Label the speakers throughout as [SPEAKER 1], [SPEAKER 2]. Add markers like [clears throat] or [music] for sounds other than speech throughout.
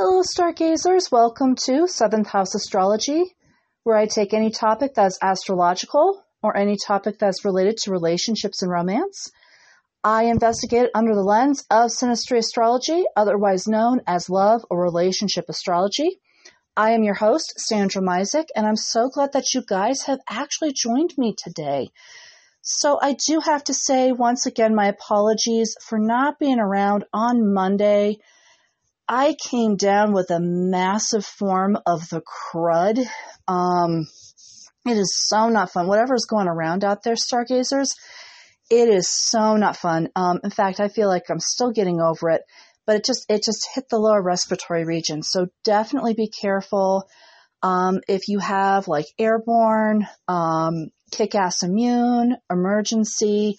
[SPEAKER 1] Hello, stargazers. Welcome to Seventh House Astrology, where I take any topic that's astrological or any topic that's related to relationships and romance. I investigate it under the lens of synastry astrology, otherwise known as love or relationship astrology. I am your host, Sandra Misek, and I'm so glad that you guys have actually joined me today. So I do have to say once again my apologies for not being around on Monday. I came down with a massive form of the crud. Um, it is so not fun. Whatever's going around out there, stargazers, it is so not fun. Um, in fact, I feel like I'm still getting over it, but it just it just hit the lower respiratory region. So definitely be careful. Um, if you have like airborne, um, kick ass immune, emergency,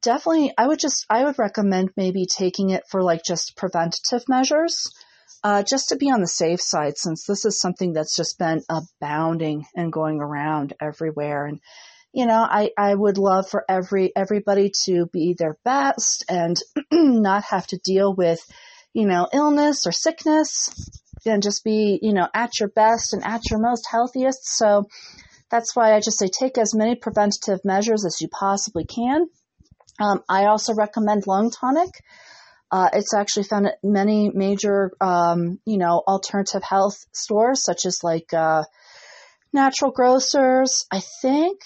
[SPEAKER 1] definitely I would just I would recommend maybe taking it for like just preventative measures. Uh, just to be on the safe side, since this is something that's just been abounding and going around everywhere. And, you know, I, I would love for every, everybody to be their best and [clears throat] not have to deal with, you know, illness or sickness and just be, you know, at your best and at your most healthiest. So that's why I just say take as many preventative measures as you possibly can. Um, I also recommend lung tonic. Uh, it's actually found at many major, um, you know, alternative health stores, such as like uh, natural grocers. I think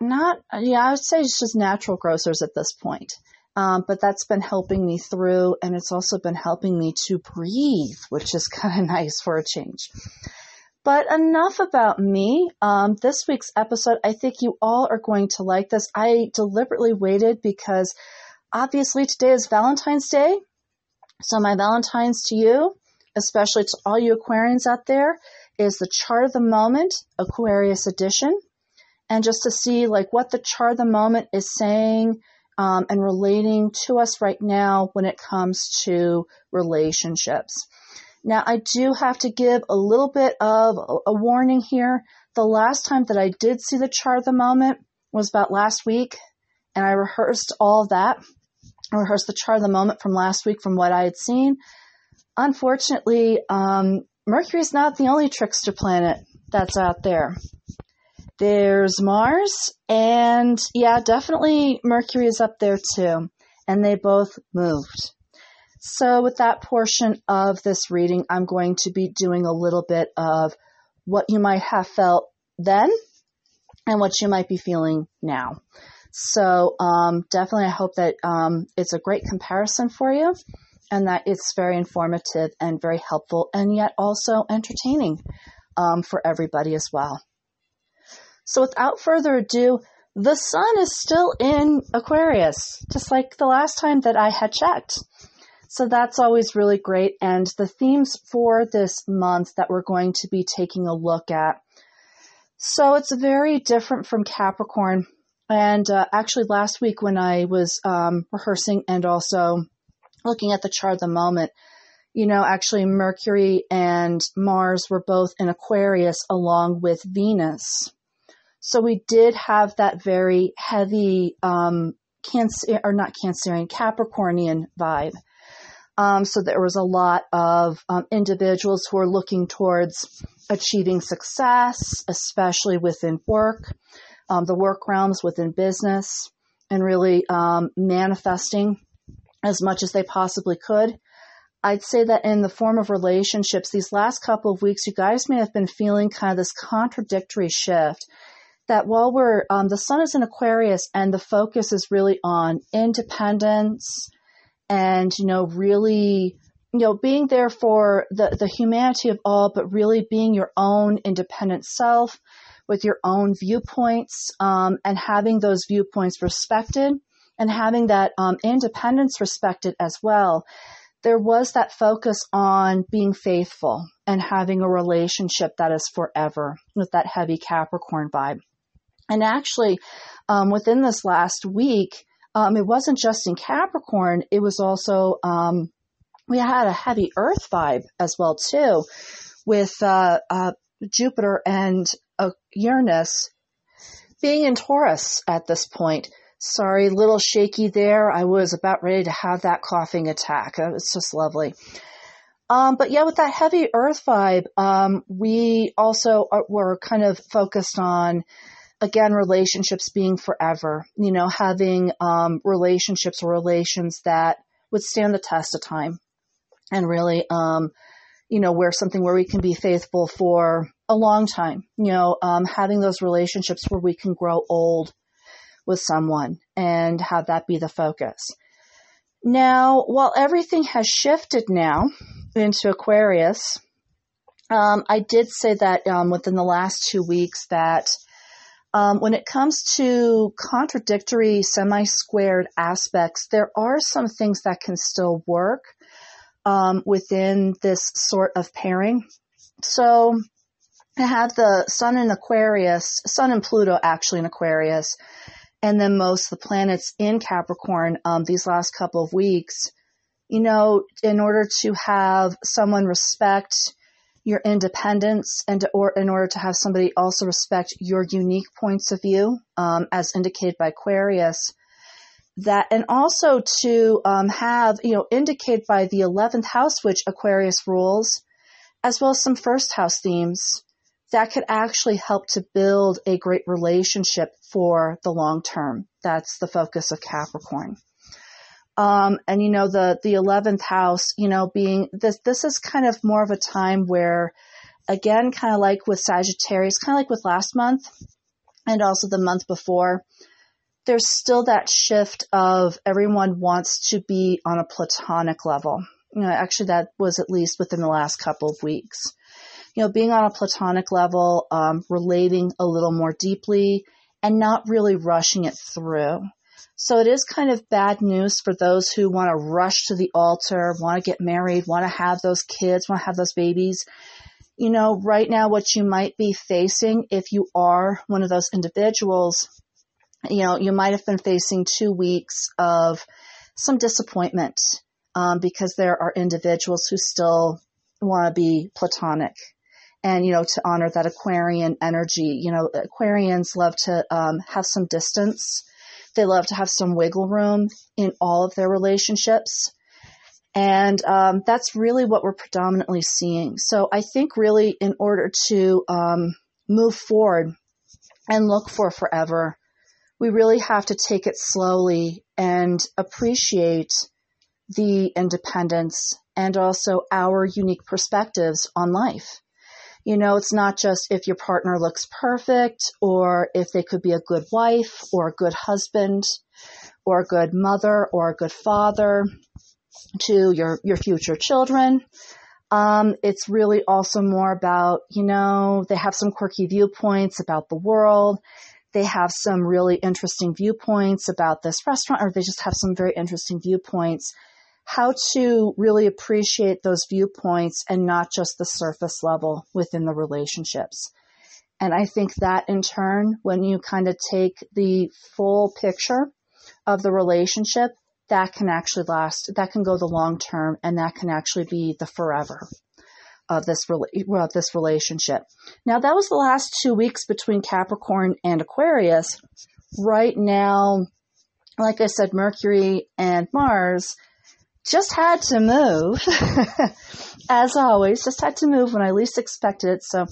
[SPEAKER 1] not, yeah, I would say it's just natural grocers at this point. Um, but that's been helping me through, and it's also been helping me to breathe, which is [laughs] kind of nice for a change. But enough about me. Um, this week's episode, I think you all are going to like this. I deliberately waited because obviously today is Valentine's Day. So my Valentine's to you, especially to all you Aquarians out there, is the chart of the moment, Aquarius edition. And just to see like what the chart of the moment is saying um, and relating to us right now when it comes to relationships. Now, I do have to give a little bit of a warning here. The last time that I did see the chart of the moment was about last week, and I rehearsed all that. I rehearsed the chart of the moment from last week from what I had seen. Unfortunately, um, Mercury is not the only trickster planet that's out there. There's Mars, and yeah, definitely Mercury is up there too. And they both moved. So, with that portion of this reading, I'm going to be doing a little bit of what you might have felt then and what you might be feeling now. So, um, definitely, I hope that um, it's a great comparison for you and that it's very informative and very helpful and yet also entertaining um, for everybody as well. So, without further ado, the sun is still in Aquarius, just like the last time that I had checked. So that's always really great. And the themes for this month that we're going to be taking a look at. So it's very different from Capricorn. And uh, actually, last week when I was um, rehearsing and also looking at the chart of the moment, you know, actually, Mercury and Mars were both in Aquarius along with Venus. So we did have that very heavy um, Cancer, or not Cancerian, Capricornian vibe. Um, so there was a lot of um, individuals who are looking towards achieving success, especially within work, um, the work realms within business, and really um, manifesting as much as they possibly could. I'd say that in the form of relationships, these last couple of weeks, you guys may have been feeling kind of this contradictory shift. That while we're, um, the sun is in Aquarius and the focus is really on independence, and, you know, really, you know, being there for the, the humanity of all, but really being your own independent self with your own viewpoints um, and having those viewpoints respected and having that um, independence respected as well. There was that focus on being faithful and having a relationship that is forever with that heavy Capricorn vibe. And actually, um, within this last week, um, it wasn't just in Capricorn, it was also, um, we had a heavy earth vibe as well too with, uh, uh, Jupiter and uh, Uranus being in Taurus at this point. Sorry, little shaky there. I was about ready to have that coughing attack. It's just lovely. Um, but yeah, with that heavy earth vibe, um, we also are, were kind of focused on, again, relationships being forever, you know, having, um, relationships or relations that would stand the test of time and really, um, you know, where something where we can be faithful for a long time, you know, um, having those relationships where we can grow old with someone and have that be the focus. Now, while everything has shifted now into Aquarius, um, I did say that um, within the last two weeks that um, when it comes to contradictory, semi-squared aspects, there are some things that can still work um, within this sort of pairing. So I have the Sun in Aquarius, Sun and Pluto actually in Aquarius, and then most of the planets in Capricorn um, these last couple of weeks, you know, in order to have someone respect your independence and or in order to have somebody also respect your unique points of view, um, as indicated by Aquarius, that and also to um, have you know indicated by the 11th house which aquarius rules as well as some first house themes that could actually help to build a great relationship for the long term. That's the focus of Capricorn. Um, and you know, the, the 11th house, you know, being this, this is kind of more of a time where, again, kind of like with Sagittarius, kind of like with last month and also the month before, there's still that shift of everyone wants to be on a platonic level. You know, actually that was at least within the last couple of weeks you know, being on a platonic level, um, relating a little more deeply, and not really rushing it through. So it is kind of bad news for those who want to rush to the altar, want to get married, want to have those kids, want to have those babies. You know, right now, what you might be facing if you are one of those individuals, you know, you might have been facing two weeks of some disappointment um, because there are individuals who still want to be platonic and you know to honor that aquarian energy you know aquarians love to um, have some distance they love to have some wiggle room in all of their relationships. And um, that's really what we're predominantly seeing. So i think really in order to um, move forward and look for forever we really have to take it slowly and appreciate the independence and also our unique perspectives on life you know, it's not just if your partner looks perfect or if they could be a good wife or a good husband or a good mother or a good father to your, your future children. Um, it's really also more about, you know, they have some quirky viewpoints about the world. They have some really interesting viewpoints about this restaurant, or they just have some very interesting viewpoints how to really appreciate those viewpoints and not just the surface level within the relationships. And I think that in turn, when you kind of take the full picture of the relationship, that can actually last, that can go the long term, and that can actually be the forever of this of this relationship. Now that was the last two weeks between Capricorn and Aquarius. Right now, like I said, Mercury and Mars just had to move, [laughs] as always, just had to move when I least expected it. So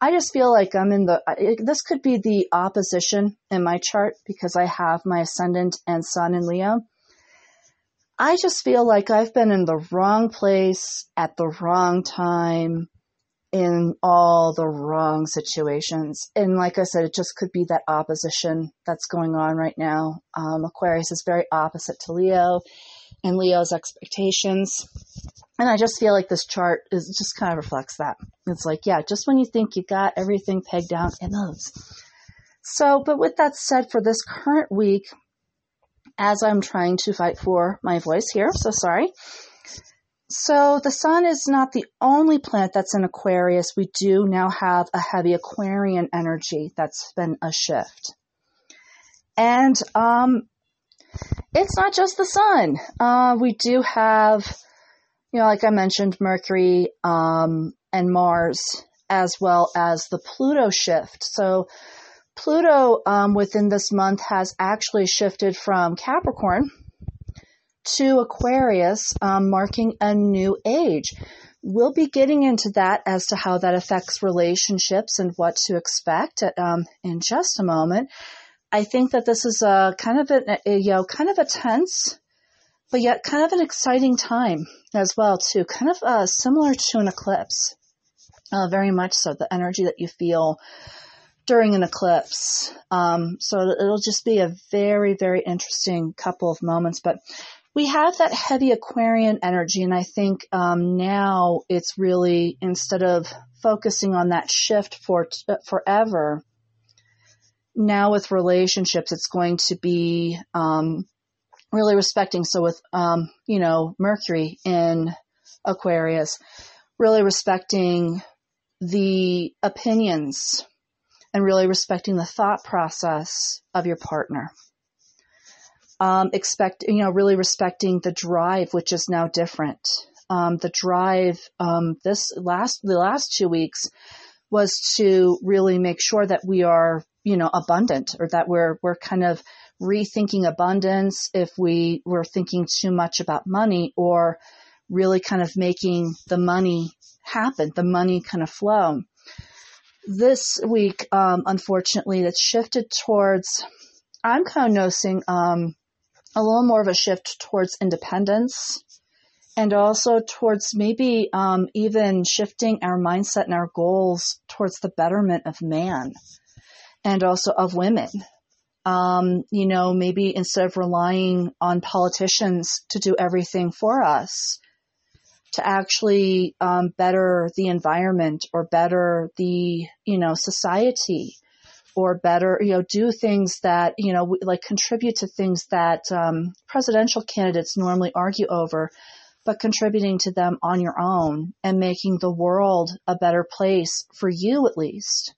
[SPEAKER 1] I just feel like I'm in the, it, this could be the opposition in my chart because I have my ascendant and sun in Leo. I just feel like I've been in the wrong place at the wrong time in all the wrong situations. And like I said, it just could be that opposition that's going on right now. Um, Aquarius is very opposite to Leo and Leo's expectations. And I just feel like this chart is just kind of reflects that. It's like, yeah, just when you think you got everything pegged down, it moves. So, but with that said, for this current week, as I'm trying to fight for my voice here, so sorry. So the sun is not the only planet that's in Aquarius. We do now have a heavy Aquarian energy that's been a shift. And um, it's not just the sun. Uh, we do have, you know, like I mentioned, Mercury um, and Mars, as well as the Pluto shift. So Pluto um, within this month has actually shifted from Capricorn to Aquarius, um, marking a new age. we'll be getting into that as to how that affects relationships and what to expect at, um, in just a moment. I think that this is a kind of a, a, you know kind of a tense, but yet kind of an exciting time as well too. Kind of uh, similar to an eclipse, uh, very much so. The energy that you feel during an eclipse. Um, so it'll just be a very very interesting couple of moments, but we have that heavy Aquarian energy, and I think um, now it's really instead of focusing on that shift for uh, forever. Now with relationships, it's going to be um, really respecting. So with um, you know Mercury in Aquarius, really respecting the opinions and really respecting the thought process of your partner um, expect you know really respecting the drive, which is now different. Um, the drive um, this last the last two weeks was to really make sure that we are you know abundant or that we're we're kind of rethinking abundance if we were thinking too much about money or really kind of making the money happen, the money kind of flow. This week, um, unfortunately, it's shifted towards. I'm kind of noticing um, a little more of a shift towards independence and also towards maybe um, even shifting our mindset and our goals towards the betterment of man and also of women. Um, you know, maybe instead of relying on politicians to do everything for us, to actually um, better the environment or better the, you know, society or better, you know, do things that, you know, like contribute to things that um, presidential candidates normally argue over, but contributing to them on your own and making the world a better place for you at least.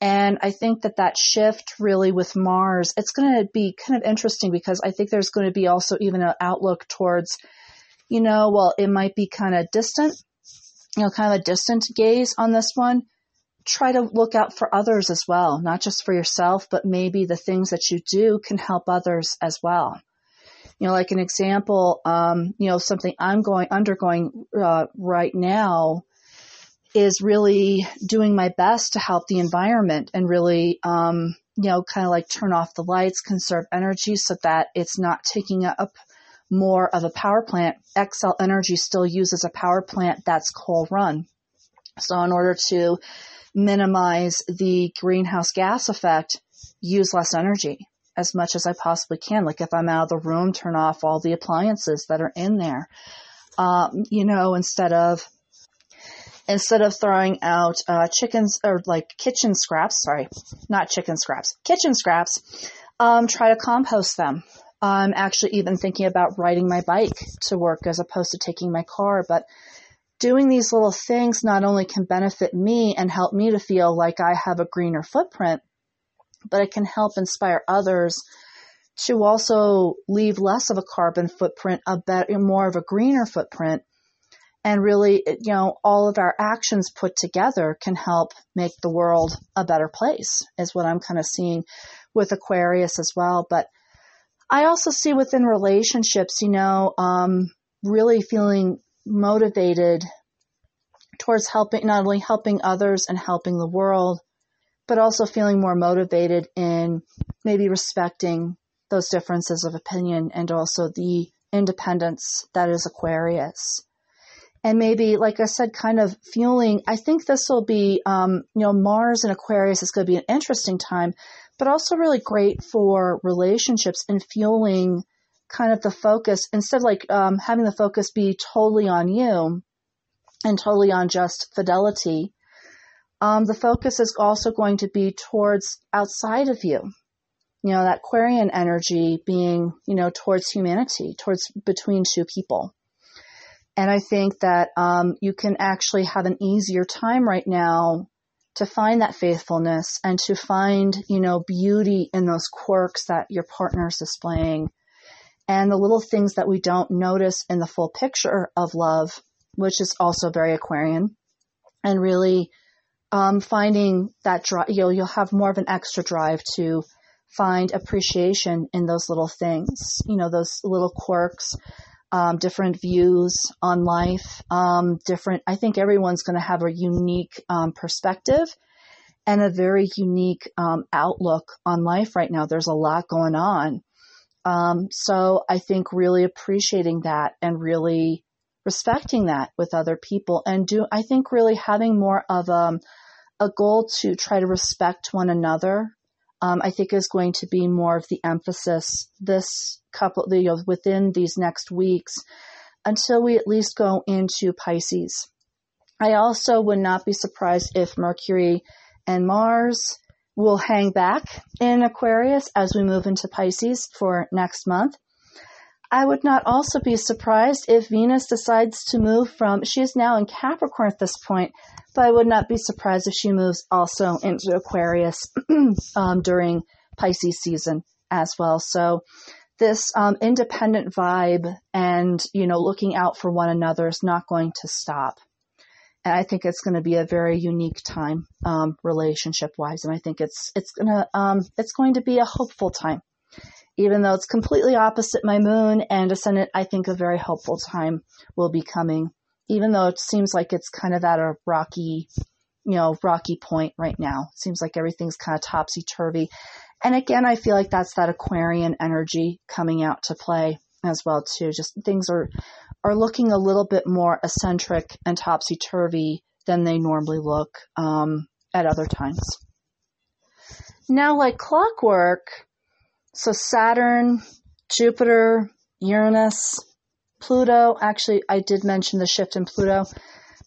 [SPEAKER 1] And I think that that shift really with Mars, it's going to be kind of interesting because I think there's going to be also even an outlook towards, you know, well, it might be kind of distant, you know, kind of a distant gaze on this one try to look out for others as well, not just for yourself, but maybe the things that you do can help others as well. You know, like an example, um, you know, something I'm going undergoing uh, right now is really doing my best to help the environment and really, um, you know, kind of like turn off the lights, conserve energy so that it's not taking up more of a power plant. Xcel Energy still uses a power plant that's coal run. So in order to minimize the greenhouse gas effect, use less energy as much as I possibly can. Like if I'm out of the room, turn off all the appliances that are in there. Um, you know, instead of instead of throwing out uh, chickens or like kitchen scraps, sorry, not chicken scraps, kitchen scraps, um, try to compost them. I'm actually even thinking about riding my bike to work as opposed to taking my car, but doing these little things not only can benefit me and help me to feel like I have a greener footprint, but it can help inspire others to also leave less of a carbon footprint, a better, more of a greener footprint. And really, you know, all of our actions put together can help make the world a better place, is what I'm kind of seeing with Aquarius as well. But I also see within relationships, you know, um, really feeling motivated towards helping, not only helping others and helping the world, but also feeling more motivated in maybe respecting those differences of opinion and also the independence that is Aquarius. And maybe, like I said, kind of fueling, I think this will be, um, you know, Mars and Aquarius is going to be an interesting time, but also really great for relationships and fueling kind of the focus instead of like um, having the focus be totally on you and totally on just fidelity. Um, the focus is also going to be towards outside of you. You know, that Aquarian energy being, you know, towards humanity, towards between two people. And I think that um, you can actually have an easier time right now to find that faithfulness and to find, you know, beauty in those quirks that your partner is displaying. And the little things that we don't notice in the full picture of love, which is also very Aquarian, and really um, finding that drive, you'll, you'll have more of an extra drive to find appreciation in those little things, you know, those little quirks um, different views on life, um, different, I think everyone's going to have a unique um, perspective and a very unique um, outlook on life right now. There's a lot going on. Um, so I think really appreciating that and really respecting that with other people and do, I think really having more of um, a goal to try to respect one another um, I think is going to be more of the emphasis this couple, you know, within these next weeks until we at least go into Pisces. I also would not be surprised if Mercury and Mars will hang back in Aquarius as we move into Pisces for next month. I would not also be surprised if Venus decides to move from, she is now in Capricorn at this point, but I would not be surprised if she moves also into Aquarius [clears throat] um, during Pisces season as well. So this um, independent vibe and, you know, looking out for one another is not going to stop. And I think it's going to be a very unique time, um, relationship wise. And I think it's, it's going to, um, it's going to be a hopeful time even though it's completely opposite my moon and ascendant, I think a very hopeful time will be coming, even though it seems like it's kind of at a rocky, you know, rocky point right now. It seems like everything's kind of topsy turvy. And again, I feel like that's that Aquarian energy coming out to play as well too. Just things are, are looking a little bit more eccentric and topsy turvy than they normally look, um, at other times. Now, like clockwork, so Saturn, Jupiter, Uranus, Pluto. Actually, I did mention the shift in Pluto,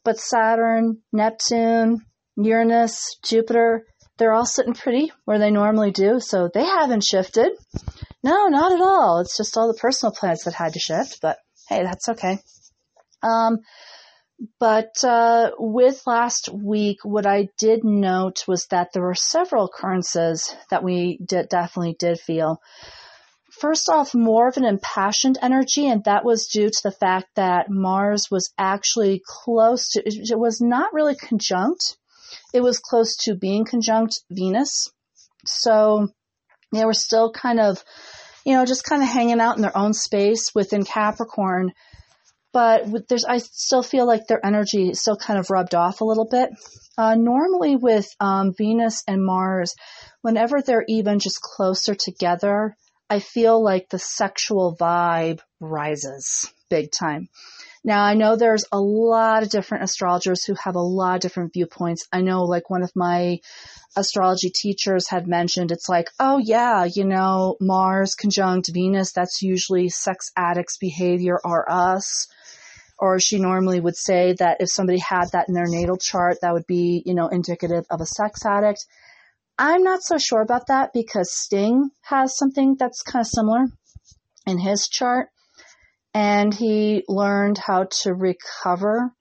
[SPEAKER 1] but Saturn, Neptune, Uranus, Jupiter, they're all sitting pretty where they normally do. So they haven't shifted. No, not at all. It's just all the personal planets that had to shift, but hey, that's okay. Um, but uh, with last week, what I did note was that there were several occurrences that we did, definitely did feel. First off, more of an impassioned energy, and that was due to the fact that Mars was actually close to, it was not really conjunct. It was close to being conjunct Venus. So they were still kind of, you know, just kind of hanging out in their own space within Capricorn but there's I still feel like their energy still kind of rubbed off a little bit. Uh, normally with um, Venus and Mars, whenever they're even just closer together, I feel like the sexual vibe rises big time. Now I know there's a lot of different astrologers who have a lot of different viewpoints. I know like one of my astrology teachers had mentioned it's like, oh yeah, you know, Mars conjunct Venus, that's usually sex addicts behavior or us or she normally would say that if somebody had that in their natal chart, that would be, you know, indicative of a sex addict. I'm not so sure about that because Sting has something that's kind of similar in his chart. And he learned how to recover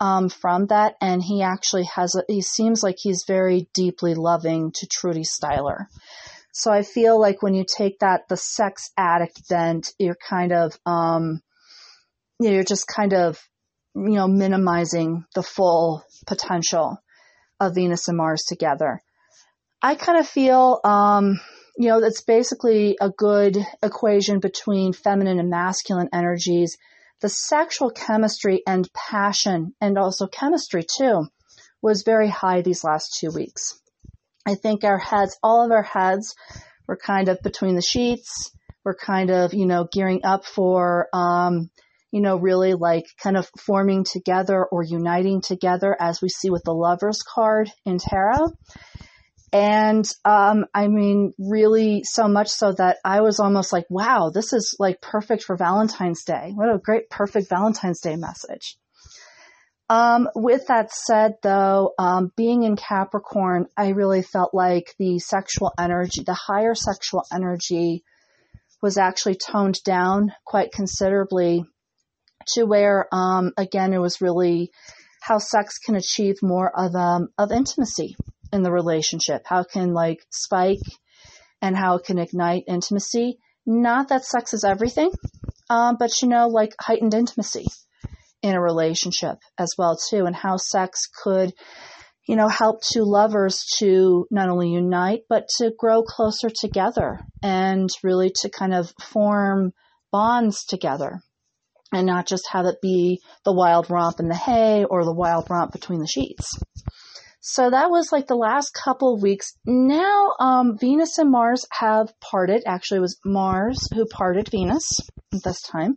[SPEAKER 1] um, from that. And he actually has, a, he seems like he's very deeply loving to Trudy Styler. So I feel like when you take that, the sex addict bent, you're kind of, um, you know, you're just kind of, you know, minimizing the full potential of Venus and Mars together. I kind of feel, um, you know, it's basically a good equation between feminine and masculine energies. The sexual chemistry and passion and also chemistry too was very high these last two weeks. I think our heads, all of our heads were kind of between the sheets. We're kind of, you know, gearing up for, um, you know, really like kind of forming together or uniting together as we see with the lover's card in tarot. And, um, I mean, really so much so that I was almost like, wow, this is like perfect for Valentine's Day. What a great, perfect Valentine's Day message. Um, with that said, though, um, being in Capricorn, I really felt like the sexual energy, the higher sexual energy was actually toned down quite considerably to where, um, again, it was really how sex can achieve more of, um, of intimacy in the relationship. How can like spike and how it can ignite intimacy. Not that sex is everything, um, but you know, like heightened intimacy in a relationship as well too, and how sex could, you know, help two lovers to not only unite, but to grow closer together and really to kind of form bonds together and not just have it be the wild romp in the hay or the wild romp between the sheets. So that was like the last couple of weeks. Now, um, Venus and Mars have parted. Actually, it was Mars who parted Venus this time.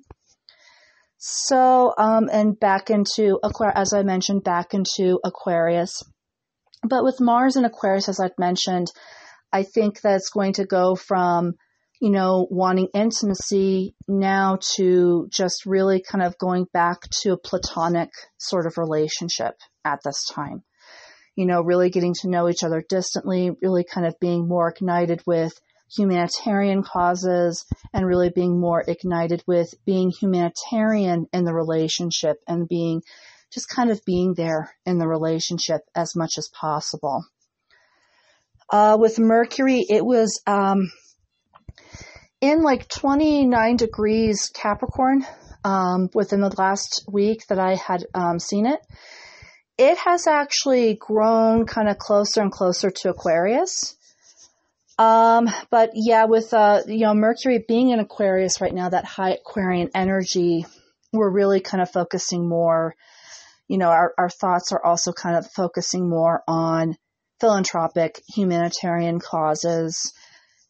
[SPEAKER 1] So, um, and back into Aquarius, as I mentioned, back into Aquarius. But with Mars and Aquarius, as I've mentioned, I think that's going to go from, you know, wanting intimacy now to just really kind of going back to a platonic sort of relationship at this time. You know, really getting to know each other distantly, really kind of being more ignited with humanitarian causes and really being more ignited with being humanitarian in the relationship and being just kind of being there in the relationship as much as possible. Uh, with Mercury, it was um, in like 29 degrees Capricorn um, within the last week that I had um, seen it. It has actually grown kind of closer and closer to Aquarius. Um, but yeah, with uh, you know Mercury being in Aquarius right now, that high Aquarian energy, we're really kind of focusing more. You know, our our thoughts are also kind of focusing more on philanthropic, humanitarian causes,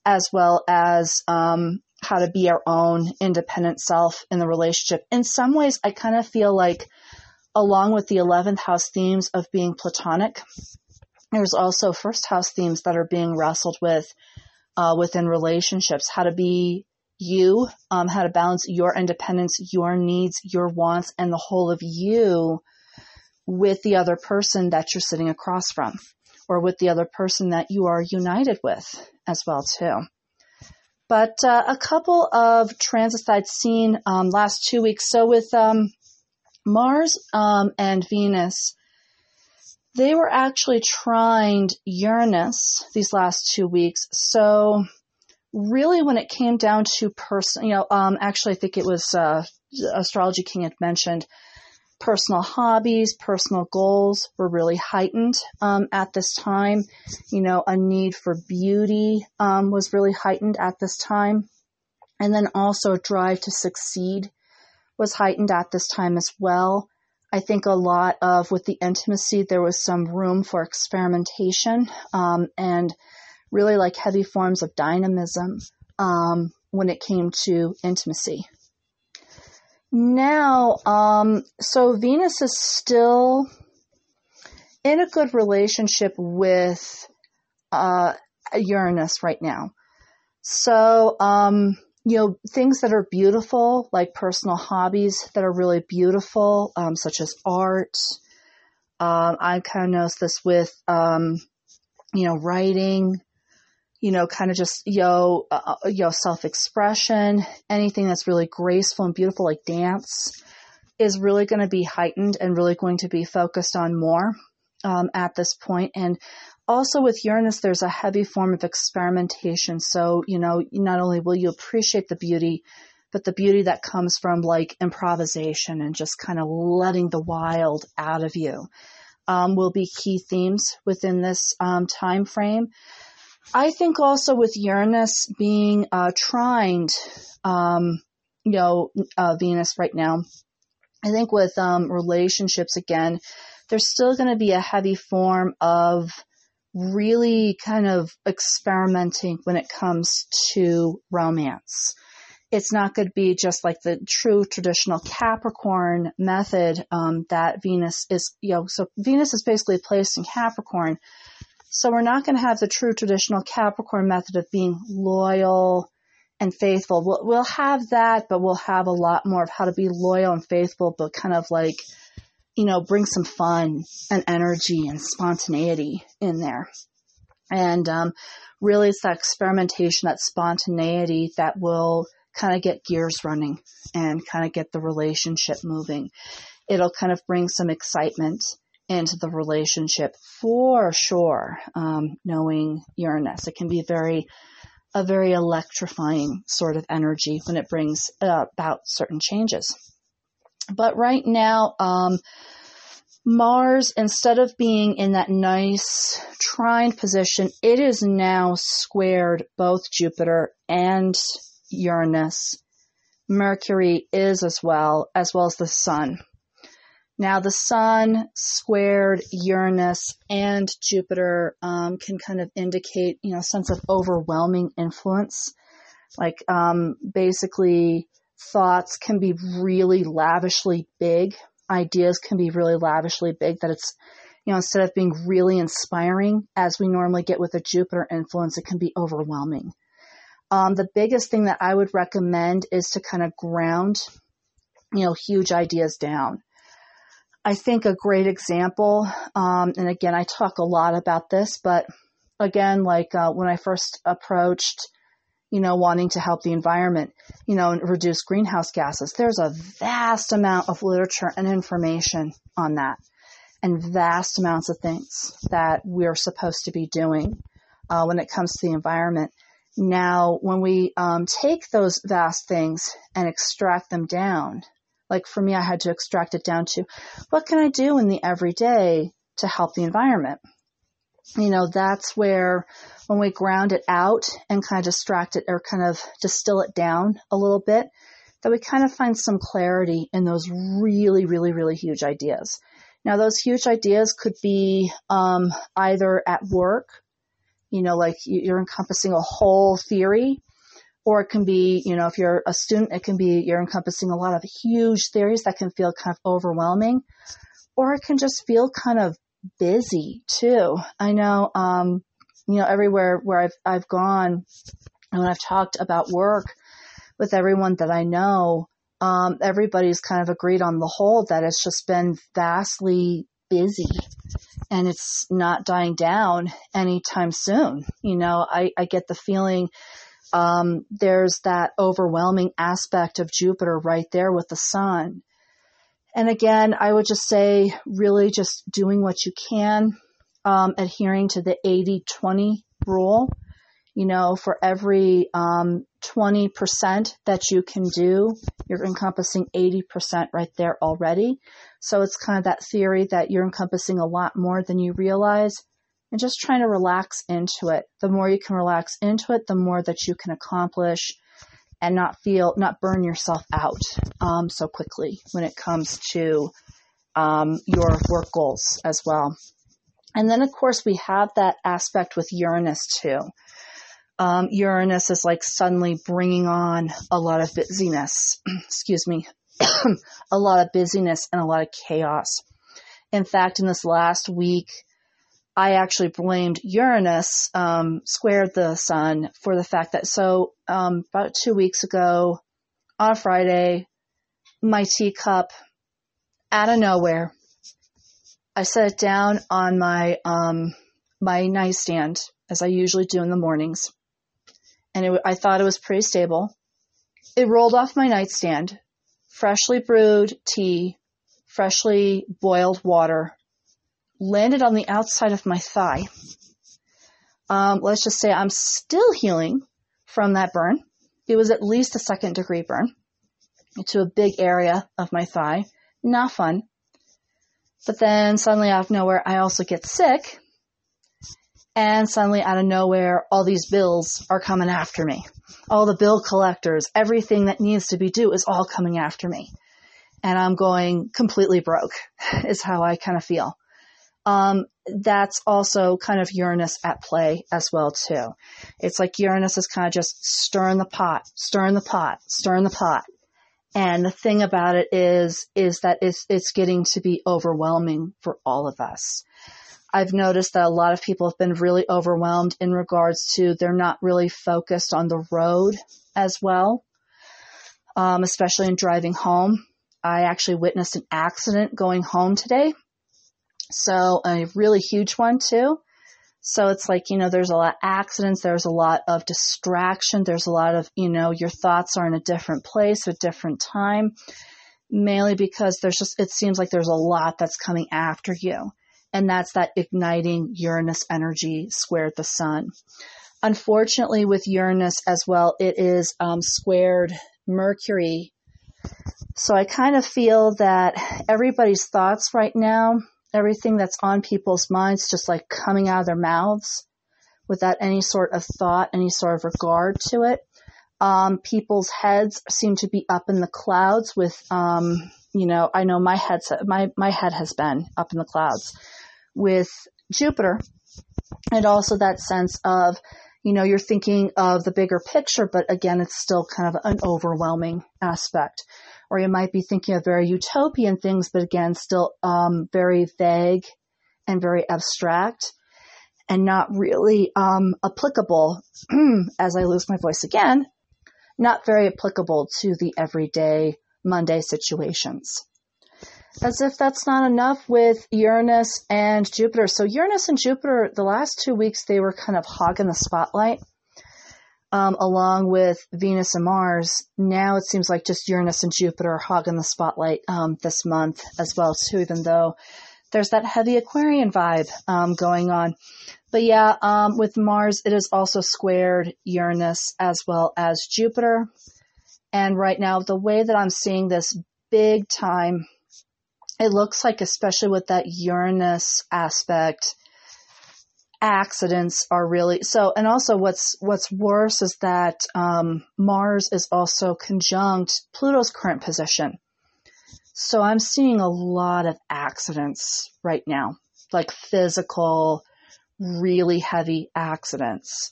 [SPEAKER 1] as well as um, how to be our own independent self in the relationship. In some ways, I kind of feel like, along with the 11th house themes of being platonic, there's also first house themes that are being wrestled with uh, within relationships. How to be you, um, how to balance your independence, your needs, your wants, and the whole of you with the other person that you're sitting across from or with the other person that you are united with as well too. But uh, a couple of transits I'd seen um, last two weeks. So with um, Mars um, and Venus, they were actually trined Uranus these last two weeks. So really when it came down to person, you know, um, actually I think it was, uh, Astrology King had mentioned personal hobbies, personal goals were really heightened, um, at this time. You know, a need for beauty, um, was really heightened at this time. And then also a drive to succeed was heightened at this time as well. I think a lot of with the intimacy, there was some room for experimentation um, and really like heavy forms of dynamism um, when it came to intimacy. Now, um, so Venus is still in a good relationship with uh, Uranus right now. So, um, you know, things that are beautiful, like personal hobbies that are really beautiful, um, such as art. Um, I kind of noticed this with, um, you know, writing, you know, kind of just, yo, uh, uh you know, self-expression, anything that's really graceful and beautiful, like dance, is really going to be heightened and really going to be focused on more um, at this point. And also with Uranus, there's a heavy form of experimentation. So, you know, not only will you appreciate the beauty, but the beauty that comes from like improvisation and just kind of letting the wild out of you um, will be key themes within this um, time frame. I think also with Uranus being uh, trined, um, you know, uh, Venus right now, I think with um, relationships again, there's still going to be a heavy form of really kind of experimenting when it comes to romance. It's not going to be just like the true traditional Capricorn method um, that Venus is, you know, so Venus is basically placed in Capricorn. So we're not going to have the true traditional Capricorn method of being loyal and faithful. We'll, we'll have that, but we'll have a lot more of how to be loyal and faithful, but kind of like you know, bring some fun and energy and spontaneity in there. And um, really, it's that experimentation, that spontaneity that will kind of get gears running and kind of get the relationship moving. It'll kind of bring some excitement into the relationship for sure. Um, knowing Uranus, it can be very a very electrifying sort of energy when it brings about certain changes. But right now, um, Mars, instead of being in that nice trined position, it is now squared both Jupiter and Uranus Mercury is as well, as well as the sun. Now, the sun squared Uranus and Jupiter um, can kind of indicate, you know, a sense of overwhelming influence. Like, um, basically, thoughts can be really lavishly big. Ideas can be really lavishly big that it's, you know, instead of being really inspiring as we normally get with a Jupiter influence, it can be overwhelming. Um, the biggest thing that I would recommend is to kind of ground, you know, huge ideas down. I think a great example, um, and again, I talk a lot about this, but again, like uh, when I first approached, you know, wanting to help the environment, you know, and reduce greenhouse gases, there's a vast amount of literature and information on that, and vast amounts of things that we're supposed to be doing uh, when it comes to the environment. Now, when we um, take those vast things and extract them down, like for me, I had to extract it down to what can I do in the everyday to help the environment? You know, that's where when we ground it out and kind of distract it or kind of distill it down a little bit, that we kind of find some clarity in those really, really, really huge ideas. Now, those huge ideas could be um, either at work you know, like you're encompassing a whole theory, or it can be, you know, if you're a student, it can be you're encompassing a lot of huge theories that can feel kind of overwhelming, or it can just feel kind of busy too. I know, um, you know, everywhere where I've I've gone, and when I've talked about work with everyone that I know, um, everybody's kind of agreed on the whole that it's just been vastly busy and it's not dying down anytime soon. You know, I, I get the feeling um, there's that overwhelming aspect of Jupiter right there with the sun. And again, I would just say really just doing what you can, um, adhering to the 80 20 rule. You know, for every um, 20% that you can do, you're encompassing 80% right there already. So it's kind of that theory that you're encompassing a lot more than you realize and just trying to relax into it. The more you can relax into it, the more that you can accomplish and not feel, not burn yourself out um, so quickly when it comes to um, your work goals as well. And then, of course, we have that aspect with Uranus too. Um, Uranus is like suddenly bringing on a lot of busyness. [clears throat] Excuse me. [clears throat] a lot of busyness and a lot of chaos. In fact, in this last week, I actually blamed Uranus, um, squared the sun, for the fact that so um, about two weeks ago on a Friday, my teacup, out of nowhere, I set it down on my um, my nightstand as I usually do in the mornings, and it, I thought it was pretty stable. It rolled off my nightstand, freshly brewed tea, freshly boiled water, landed on the outside of my thigh. Um, let's just say I'm still healing from that burn. It was at least a second degree burn to a big area of my thigh. Not fun. But then suddenly out of nowhere, I also get sick. And suddenly out of nowhere, all these bills are coming after me all the bill collectors, everything that needs to be due is all coming after me. And I'm going completely broke [laughs] is how I kind of feel. Um, that's also kind of Uranus at play as well too. It's like Uranus is kind of just stirring the pot, stirring the pot, stirring the pot. And the thing about it is, is that it's, it's getting to be overwhelming for all of us. I've noticed that a lot of people have been really overwhelmed in regards to they're not really focused on the road as well, um, especially in driving home. I actually witnessed an accident going home today. So a really huge one too. So it's like, you know, there's a lot of accidents. There's a lot of distraction. There's a lot of, you know, your thoughts are in a different place, a different time, mainly because there's just, it seems like there's a lot that's coming after you and that's that igniting Uranus energy squared the sun. Unfortunately, with Uranus as well, it is um, squared Mercury. So I kind of feel that everybody's thoughts right now, everything that's on people's minds, just like coming out of their mouths without any sort of thought, any sort of regard to it. Um, people's heads seem to be up in the clouds with, um, you know, I know my head, my, my head has been up in the clouds with Jupiter and also that sense of, you know, you're thinking of the bigger picture, but again, it's still kind of an overwhelming aspect. Or you might be thinking of very utopian things, but again, still um, very vague and very abstract and not really um, applicable, [clears throat] as I lose my voice again, not very applicable to the everyday Monday situations as if that's not enough with Uranus and Jupiter. So Uranus and Jupiter, the last two weeks, they were kind of hogging the spotlight, um, along with Venus and Mars. Now it seems like just Uranus and Jupiter are hogging the spotlight um, this month as well too, even though there's that heavy Aquarian vibe um, going on. But yeah, um, with Mars, it is also squared Uranus as well as Jupiter. And right now, the way that I'm seeing this big time it looks like, especially with that Uranus aspect, accidents are really so. And also, what's what's worse is that um, Mars is also conjunct Pluto's current position. So I'm seeing a lot of accidents right now, like physical, really heavy accidents.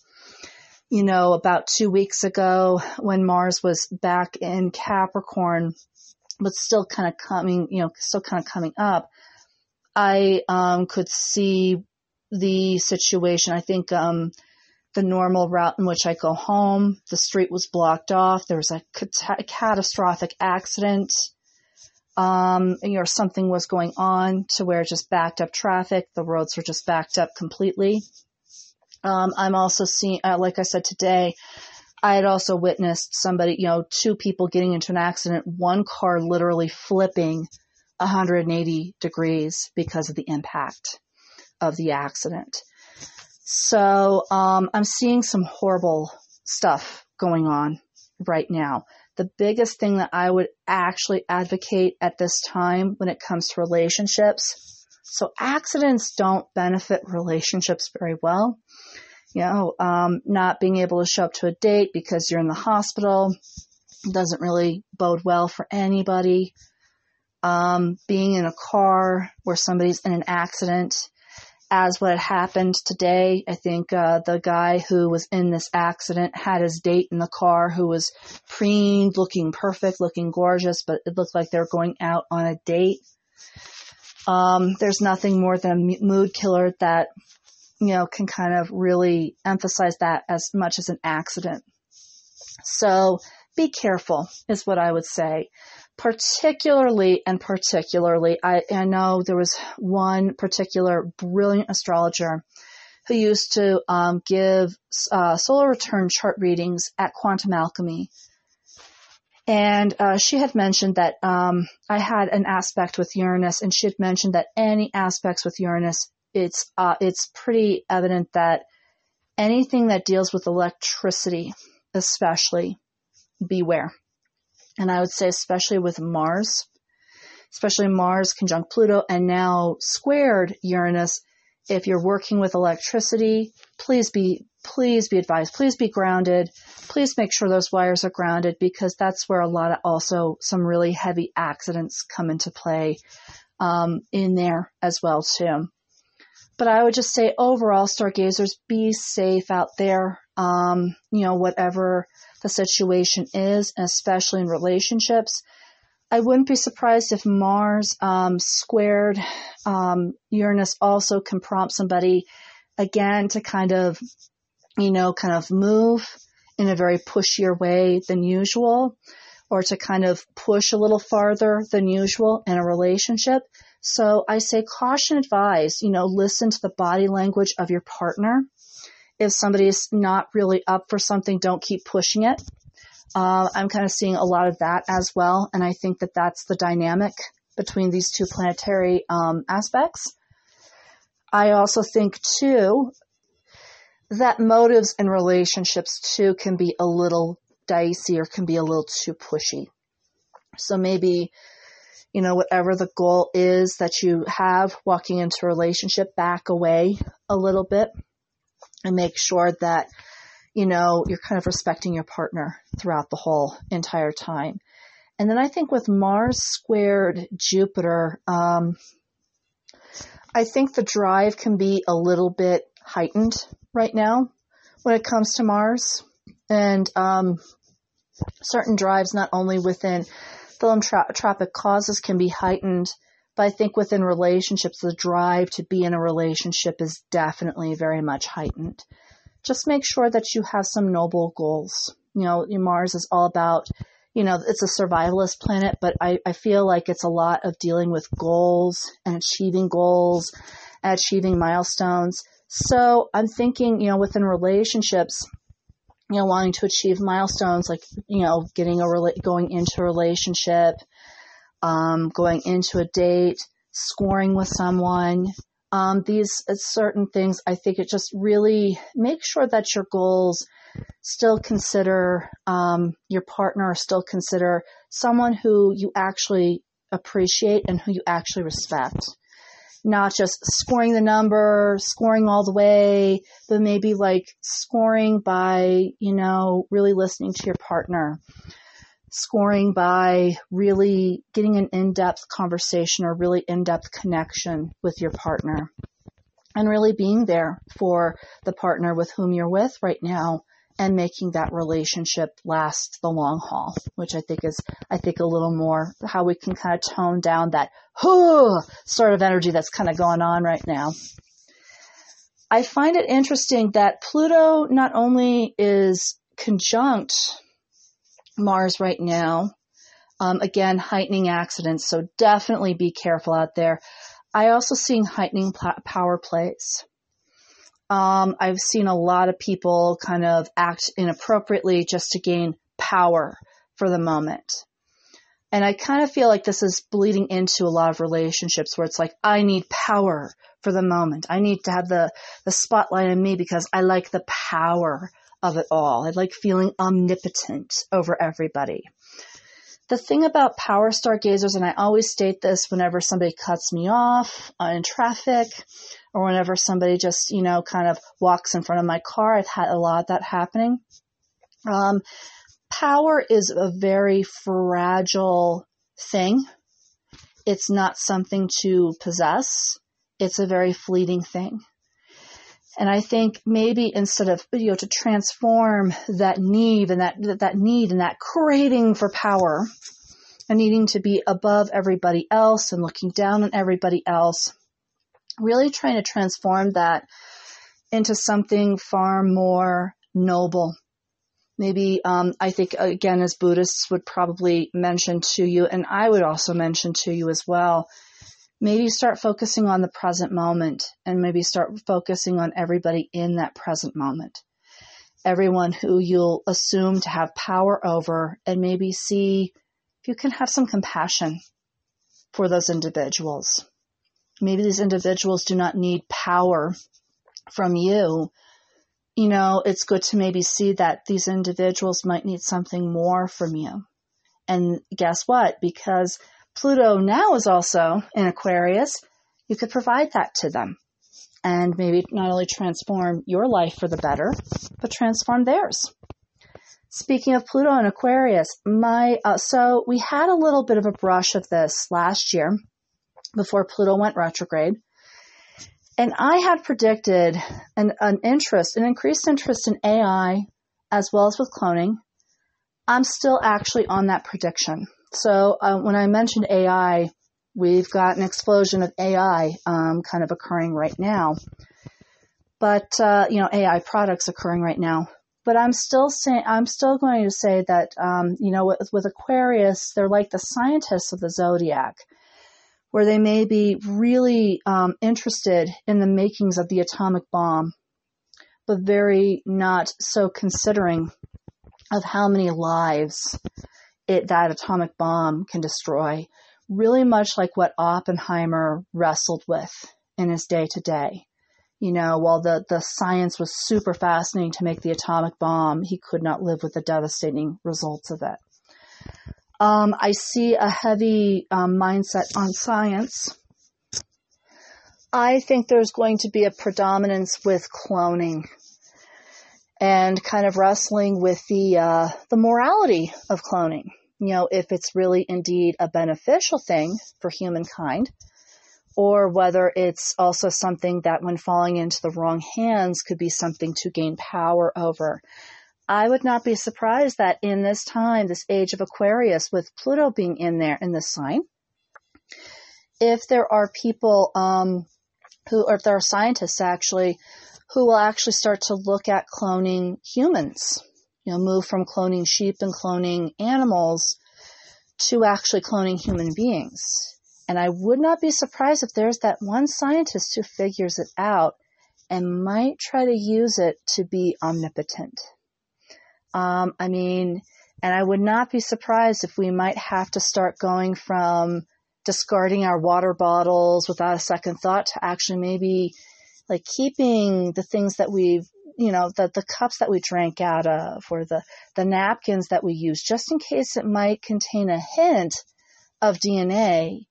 [SPEAKER 1] You know, about two weeks ago when Mars was back in Capricorn, but still kind of coming, you know, still kind of coming up, I um, could see the situation. I think um, the normal route in which I go home, the street was blocked off. There was a cat- catastrophic accident. Um, or something was going on to where it just backed up traffic. The roads were just backed up completely. Um, I'm also seeing, uh, like I said today, I had also witnessed somebody, you know, two people getting into an accident, one car literally flipping 180 degrees because of the impact of the accident. So um, I'm seeing some horrible stuff going on right now. The biggest thing that I would actually advocate at this time when it comes to relationships. So accidents don't benefit relationships very well you know, um, not being able to show up to a date because you're in the hospital doesn't really bode well for anybody. Um, being in a car where somebody's in an accident, as what had happened today. I think uh, the guy who was in this accident had his date in the car who was preened, looking perfect, looking gorgeous, but it looked like they were going out on a date. Um, there's nothing more than a mood killer that you know, can kind of really emphasize that as much as an accident. So be careful is what I would say. Particularly and particularly, I, I know there was one particular brilliant astrologer who used to um, give uh, solar return chart readings at Quantum Alchemy. And uh, she had mentioned that um, I had an aspect with Uranus, and she had mentioned that any aspects with Uranus it's uh, it's pretty evident that anything that deals with electricity, especially, beware. And I would say, especially with Mars, especially Mars conjunct Pluto and now squared Uranus, if you're working with electricity, please be please be advised, please be grounded, please make sure those wires are grounded because that's where a lot of also some really heavy accidents come into play um, in there as well too. But I would just say overall, stargazers, be safe out there. Um, you know, whatever the situation is, especially in relationships. I wouldn't be surprised if Mars um, squared um, Uranus also can prompt somebody again to kind of, you know, kind of move in a very pushier way than usual or to kind of push a little farther than usual in a relationship. So I say caution advised, you know, listen to the body language of your partner. If somebody is not really up for something, don't keep pushing it. Uh, I'm kind of seeing a lot of that as well. And I think that that's the dynamic between these two planetary um, aspects. I also think too that motives in relationships too can be a little dicey or can be a little too pushy. So maybe you know, whatever the goal is that you have walking into a relationship, back away a little bit and make sure that you know, you're kind of respecting your partner throughout the whole entire time. And then I think with Mars squared Jupiter, um, I think the drive can be a little bit heightened right now when it comes to Mars. And um, certain drives, not only within philanthropic causes, can be heightened, but I think within relationships, the drive to be in a relationship is definitely very much heightened. Just make sure that you have some noble goals. You know, Mars is all about, you know, it's a survivalist planet, but I, I feel like it's a lot of dealing with goals and achieving goals achieving milestones. So I'm thinking, you know, within relationships, you know, wanting to achieve milestones like, you know, getting a rela- going into a relationship, um, going into a date, scoring with someone. Um, these uh, certain things, I think it just really make sure that your goals still consider um, your partner, still consider someone who you actually appreciate and who you actually respect. Not just scoring the number, scoring all the way, but maybe like scoring by, you know, really listening to your partner scoring by really getting an in-depth conversation or really in-depth connection with your partner and really being there for the partner with whom you're with right now and making that relationship last the long haul, which I think is, I think a little more how we can kind of tone down that sort of energy that's kind of going on right now. I find it interesting that Pluto not only is conjunct Mars right now. Um, again, heightening accidents, so definitely be careful out there. I also seen heightening power plays. Um, I've seen a lot of people kind of act inappropriately just to gain power for the moment. And I kind of feel like this is bleeding into a lot of relationships where it's like, I need power for the moment. I need to have the, the spotlight on me because I like the power of it all. I like feeling omnipotent over everybody. The thing about power stargazers, and I always state this whenever somebody cuts me off uh, in traffic or whenever somebody just, you know, kind of walks in front of my car, I've had a lot of that happening. Um, power is a very fragile thing. It's not something to possess. It's a very fleeting thing. And I think maybe instead of, you know, to transform that need and that, that need and that craving for power and needing to be above everybody else and looking down on everybody else, really trying to transform that into something far more noble. Maybe, um, I think again, as Buddhists would probably mention to you, and I would also mention to you as well, maybe start focusing on the present moment and maybe start focusing on everybody in that present moment. Everyone who you'll assume to have power over and maybe see if you can have some compassion for those individuals. Maybe these individuals do not need power from you. You know, it's good to maybe see that these individuals might need something more from you. And guess what? Because Pluto now is also in Aquarius, you could provide that to them and maybe not only transform your life for the better, but transform theirs. Speaking of Pluto and Aquarius, my uh, so we had a little bit of a brush of this last year before Pluto went retrograde, and I had predicted an, an interest, an increased interest in AI as well as with cloning. I'm still actually on that prediction. So uh, when I mentioned AI, we've got an explosion of AI um, kind of occurring right now. But uh, you know, AI products occurring right now. But I'm still saying I'm still going to say that um, you know with, with Aquarius, they're like the scientists of the zodiac, where they may be really um, interested in the makings of the atomic bomb, but very not so considering of how many lives it, that atomic bomb can destroy, really much like what Oppenheimer wrestled with in his day to day. You know, while the, the science was super fascinating to make the atomic bomb, he could not live with the devastating results of it. Um, I see a heavy um, mindset on science. I think there's going to be a predominance with cloning and kind of wrestling with the uh, the morality of cloning. You know, if it's really indeed a beneficial thing for humankind, or whether it's also something that, when falling into the wrong hands, could be something to gain power over. I would not be surprised that in this time, this age of Aquarius, with Pluto being in there in this sign, if there are people um, who, or if there are scientists actually, who will actually start to look at cloning humans, you know, move from cloning sheep and cloning animals to actually cloning human beings. And I would not be surprised if there's that one scientist who figures it out and might try to use it to be omnipotent. Um, I mean, and I would not be surprised if we might have to start going from discarding our water bottles without a second thought to actually maybe like keeping the things that we've you know the the cups that we drank out of or the the napkins that we use just in case it might contain a hint of DNA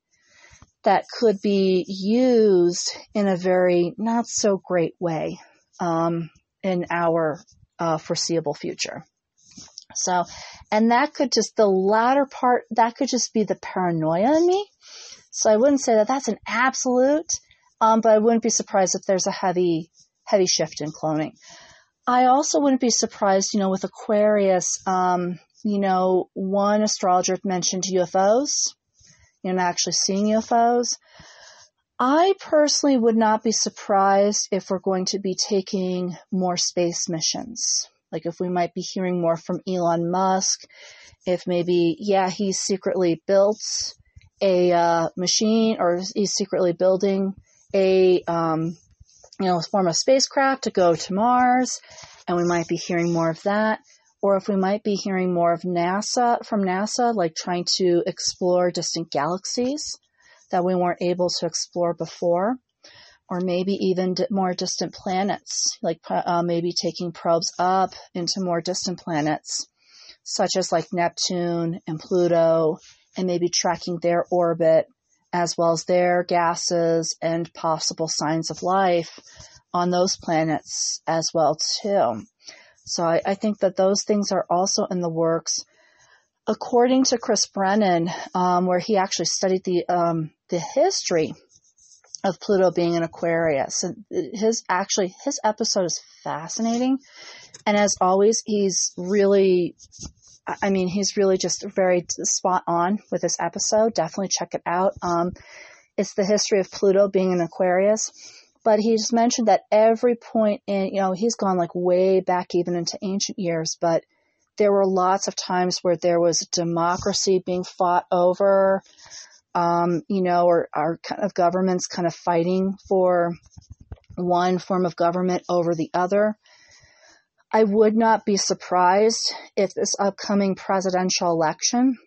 [SPEAKER 1] that could be used in a very not so great way um, in our uh, foreseeable future. So, and that could just the latter part that could just be the paranoia in me. So I wouldn't say that that's an absolute, um, but I wouldn't be surprised if there's a heavy, heavy shift in cloning. I also wouldn't be surprised, you know, with Aquarius, um, you know, one astrologer mentioned UFOs, you know, actually seeing UFOs. I personally would not be surprised if we're going to be taking more space missions. Like if we might be hearing more from Elon Musk, if maybe, yeah, he's secretly built a uh, machine or he's secretly building a um, you know form a spacecraft to go to Mars, and we might be hearing more of that. Or if we might be hearing more of NASA from NASA, like trying to explore distant galaxies that we weren't able to explore before, or maybe even more distant planets, like uh, maybe taking probes up into more distant planets, such as like Neptune and Pluto and maybe tracking their orbit as well as their gases and possible signs of life on those planets as well too. So I, I think that those things are also in the works. According to Chris Brennan, um, where he actually studied the um, the history of Pluto being an Aquarius, and his actually his episode is fascinating, and as always, he's really I mean, he's really just very spot on with this episode. Definitely check it out. Um, it's the history of Pluto being an Aquarius. But he's mentioned that every point in, you know, he's gone like way back even into ancient years, but there were lots of times where there was democracy being fought over, um, you know, or, or kind of governments kind of fighting for one form of government over the other. I would not be surprised if this upcoming presidential election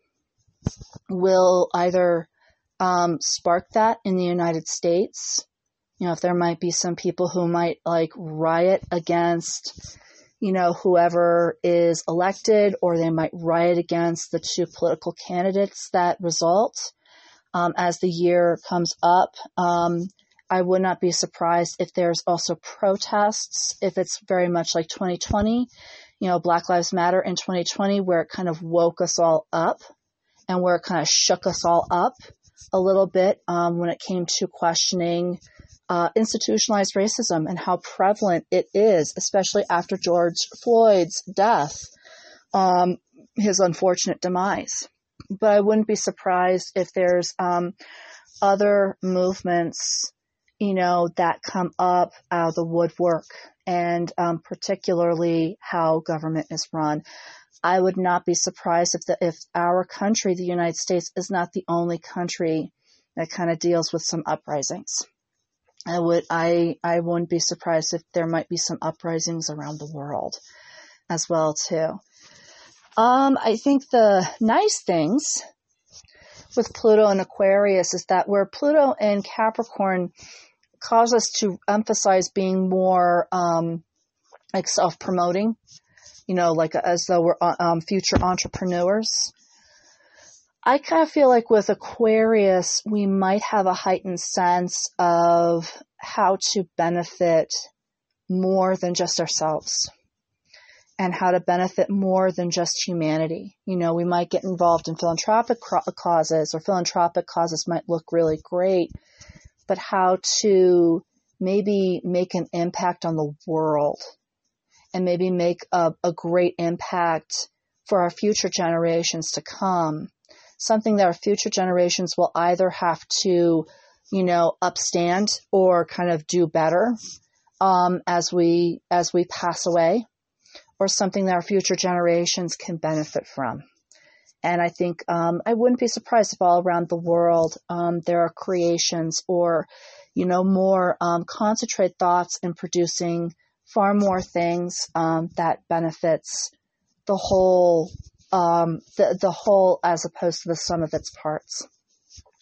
[SPEAKER 1] will either um, spark that in the United States. You know, if there might be some people who might like riot against, you know, whoever is elected, or they might riot against the two political candidates that result um, as the year comes up. Um, I would not be surprised if there's also protests, if it's very much like 2020, you know, Black Lives Matter in 2020, where it kind of woke us all up and where it kind of shook us all up a little bit um, when it came to questioning uh, institutionalized racism and how prevalent it is, especially after George Floyd's death, um, his unfortunate demise. But I wouldn't be surprised if there's um, other movements you know, that come up out of the woodwork and um, particularly how government is run. I would not be surprised if the, if our country, the United States, is not the only country that kind of deals with some uprisings. I would I I wouldn't be surprised if there might be some uprisings around the world as well too. Um, I think the nice things with Pluto and Aquarius is that where Pluto and Capricorn cause us to emphasize being more um, like self promoting, you know, like as though we're uh, um, future entrepreneurs. I kind of feel like with Aquarius, we might have a heightened sense of how to benefit more than just ourselves. and how to benefit more than just humanity. You know, we might get involved in philanthropic causes or philanthropic causes might look really great, but how to maybe make an impact on the world and maybe make a, a great impact for our future generations to come. Something that our future generations will either have to, you know, upstand or kind of do better um, as we as we pass away or something that our future generations can benefit from. And I think um, I wouldn't be surprised if all around the world um, there are creations or, you know, more um, concentrated thoughts in producing far more things um, that benefits the whole, um, the the whole as opposed to the sum of its parts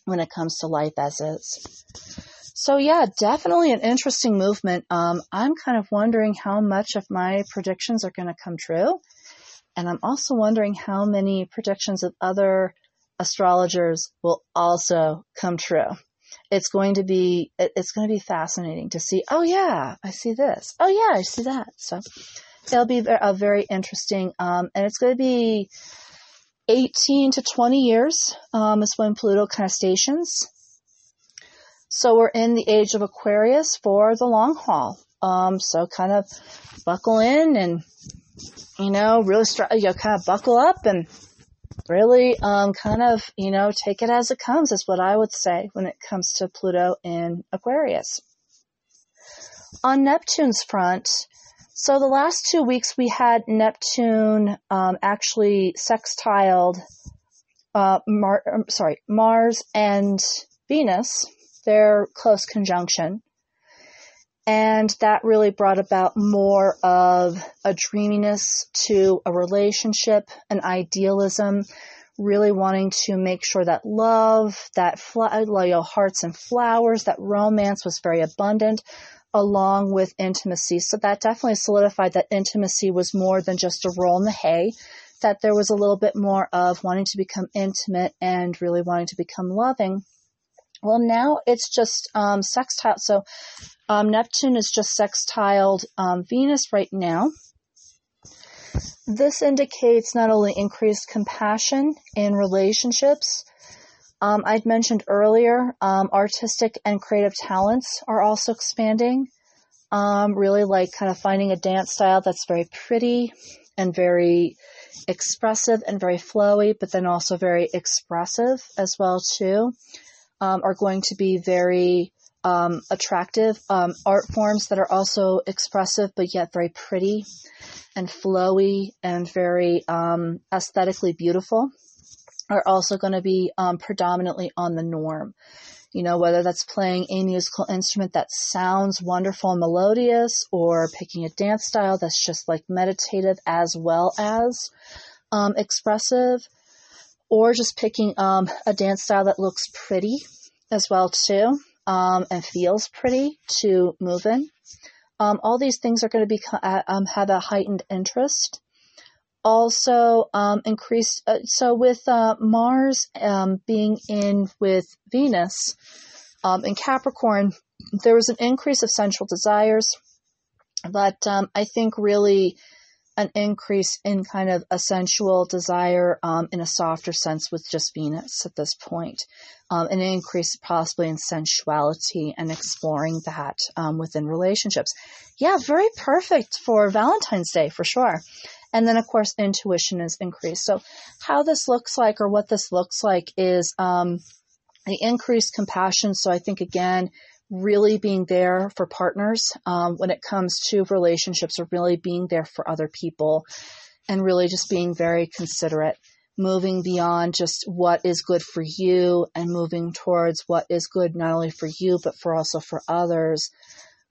[SPEAKER 1] when it comes to life as is. So yeah, definitely an interesting movement. Um, I'm kind of wondering how much of my predictions are going to come true. And I'm also wondering how many predictions of other astrologers will also come true. It's going to be, it's going to be fascinating to see, oh yeah, I see this. Oh yeah, I see that. So it'll be a very interesting, um, and it's going to be 18 to 20 years, um, is when Pluto kind of stations. So we're in the age of Aquarius for the long haul. Um, so kind of buckle in and, you know, really, start, you know, kind of buckle up and really, um, kind of, you know, take it as it comes is what I would say when it comes to Pluto in Aquarius. On Neptune's front, so the last two weeks we had Neptune, um, actually sextiled, uh, Mar- um, sorry, Mars and Venus their close conjunction. And that really brought about more of a dreaminess to a relationship, an idealism, really wanting to make sure that love, that loyal hearts and flowers, that romance was very abundant along with intimacy. So that definitely solidified that intimacy was more than just a roll in the hay, that there was a little bit more of wanting to become intimate and really wanting to become loving. Well, now it's just um, sextile. So um, Neptune is just sextiled um, Venus right now. This indicates not only increased compassion in relationships. Um, I'd mentioned earlier, um, artistic and creative talents are also expanding. Um, really like kind of finding a dance style that's very pretty and very expressive and very flowy, but then also very expressive as well too um, are going to be very um, attractive um, art forms that are also expressive but yet very pretty and flowy and very um, aesthetically beautiful are also going to be um, predominantly on the norm. You know, whether that's playing a musical instrument that sounds wonderful and melodious or picking a dance style that's just like meditative as well as um, expressive or just picking um, a dance style that looks pretty as well too um, and feels pretty to move in. Um, all these things are going to be uh, um, have a heightened interest. Also, um, increased. Uh, so with uh, Mars um, being in with Venus in Capricorn, there was an increase of sensual desires, but I think really an increase in kind of a sensual desire um, in a softer sense with just Venus at this point. Um, an increase possibly in sensuality and exploring that um, within relationships. Yeah, very perfect for Valentine's Day for sure. And then, of course, intuition is increased. So, how this looks like or what this looks like is um, the increased compassion. So, I think again, really being there for partners um, when it comes to relationships or really being there for other people and really just being very considerate moving beyond just what is good for you and moving towards what is good not only for you but for also for others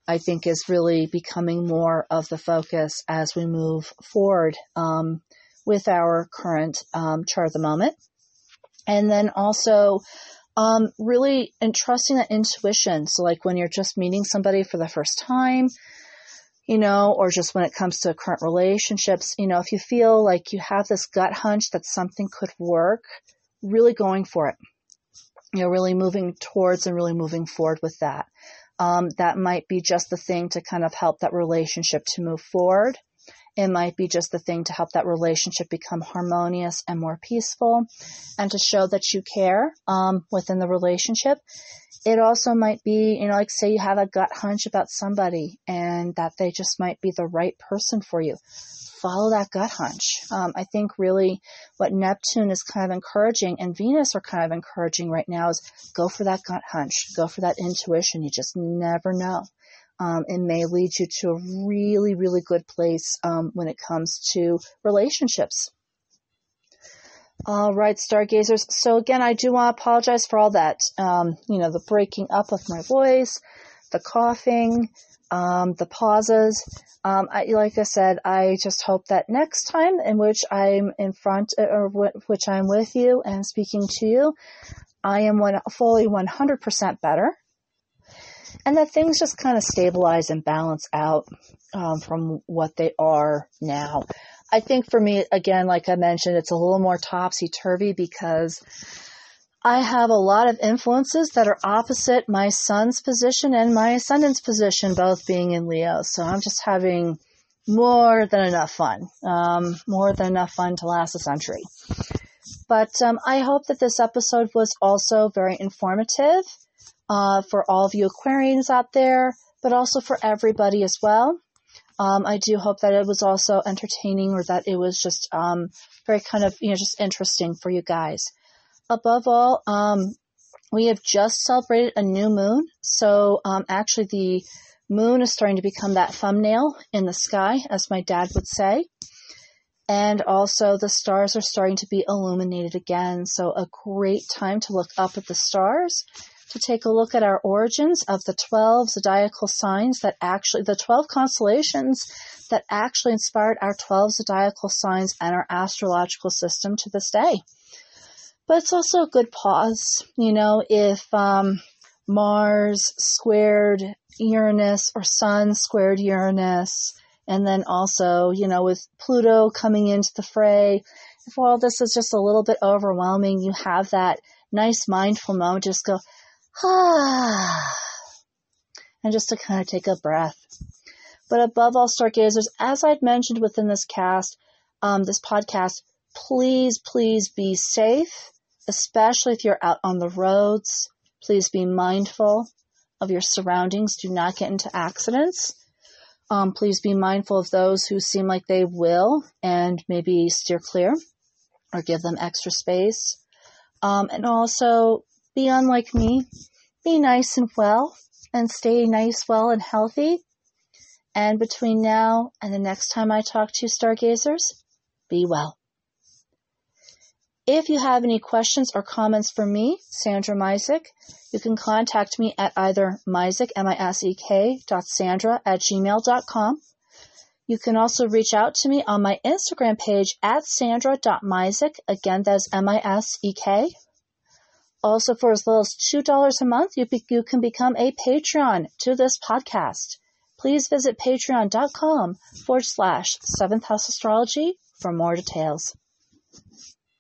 [SPEAKER 1] i think is really becoming more of the focus as we move forward um, with our current um, chart of the moment. And then also um, really entrusting that intuition. So, like when you're just meeting somebody for the first time, you know, or just when it comes to current relationships, you know, if you feel like you have this gut hunch that something could work, really going for it. You know, really moving towards and really moving forward with that. Um, that might be just the thing to kind of help that relationship to move forward It might be just the thing to help that relationship become harmonious and more peaceful and to show that you care um, within the relationship. It also might be, you know, like say you have a gut hunch about somebody and that they just might be the right person for you. Follow that gut hunch. Um, I think really what Neptune is kind of encouraging and Venus are kind of encouraging right now is go for that gut hunch, go for that intuition. You just never know um, it may lead you to a really, really good place um, when it comes to relationships. All right, stargazers. So again, I do want to apologize for all that. Um, you know, the breaking up of my voice, the coughing, um, the pauses. Um, I, like I said, I just hope that next time in which I'm in front uh, or w- which I'm with you and speaking to you, I am one, fully 100% better and that things just kind of stabilize and balance out um, from what they are now. I think for me, again, like I mentioned, it's a little more topsy turvy because I have a lot of influences that are opposite my sun's position and my ascendant's position, both being in Leo. So I'm just having more than enough fun, um, more than enough fun to last a century. But um, I hope that this episode was also very informative uh, for all of you Aquarians out there, but also for everybody as well. Um, I do hope that it was also entertaining or that it was just um, very kind of, you know, just interesting for you guys. Above all, um, we have just celebrated a new moon. So um, actually, the moon is starting to become that thumbnail in the sky, as my dad would say. And also, the stars are starting to be illuminated again. So, a great time to look up at the stars to take a look at our origins of the 12 zodiacal signs that actually, the 12 constellations that actually inspired our 12 zodiacal signs and our astrological system to this day. But it's also a good pause, you know, if um, Mars squared Uranus or Sun squared Uranus, and then also, you know, with Pluto coming into the fray, if all this is just a little bit overwhelming, you have that nice mindful moment, just go, [sighs] and just to kind of take a breath. But above all, stargazers, as I'd mentioned within this cast, um, this podcast, please, please be safe, especially if you're out on the roads. Please be mindful of your surroundings. Do not get into accidents. Um, please be mindful of those who seem like they will and maybe steer clear or give them extra space. Um, and also be unlike me. Be nice and well and stay nice, well, and healthy. And between now and the next time I talk to stargazers, be well. If you have any questions or comments for me, Sandra Misek, you can contact me at either misek, M-I-S-E-K, dot Sandra at gmail.com. You can also reach out to me on my Instagram page at sandra.misek. Again, that's M-I-S-E-K. Also, for as little as $2 a month, you, be, you can become a Patreon to this podcast. Please visit patreon.com forward slash seventh house astrology for more details.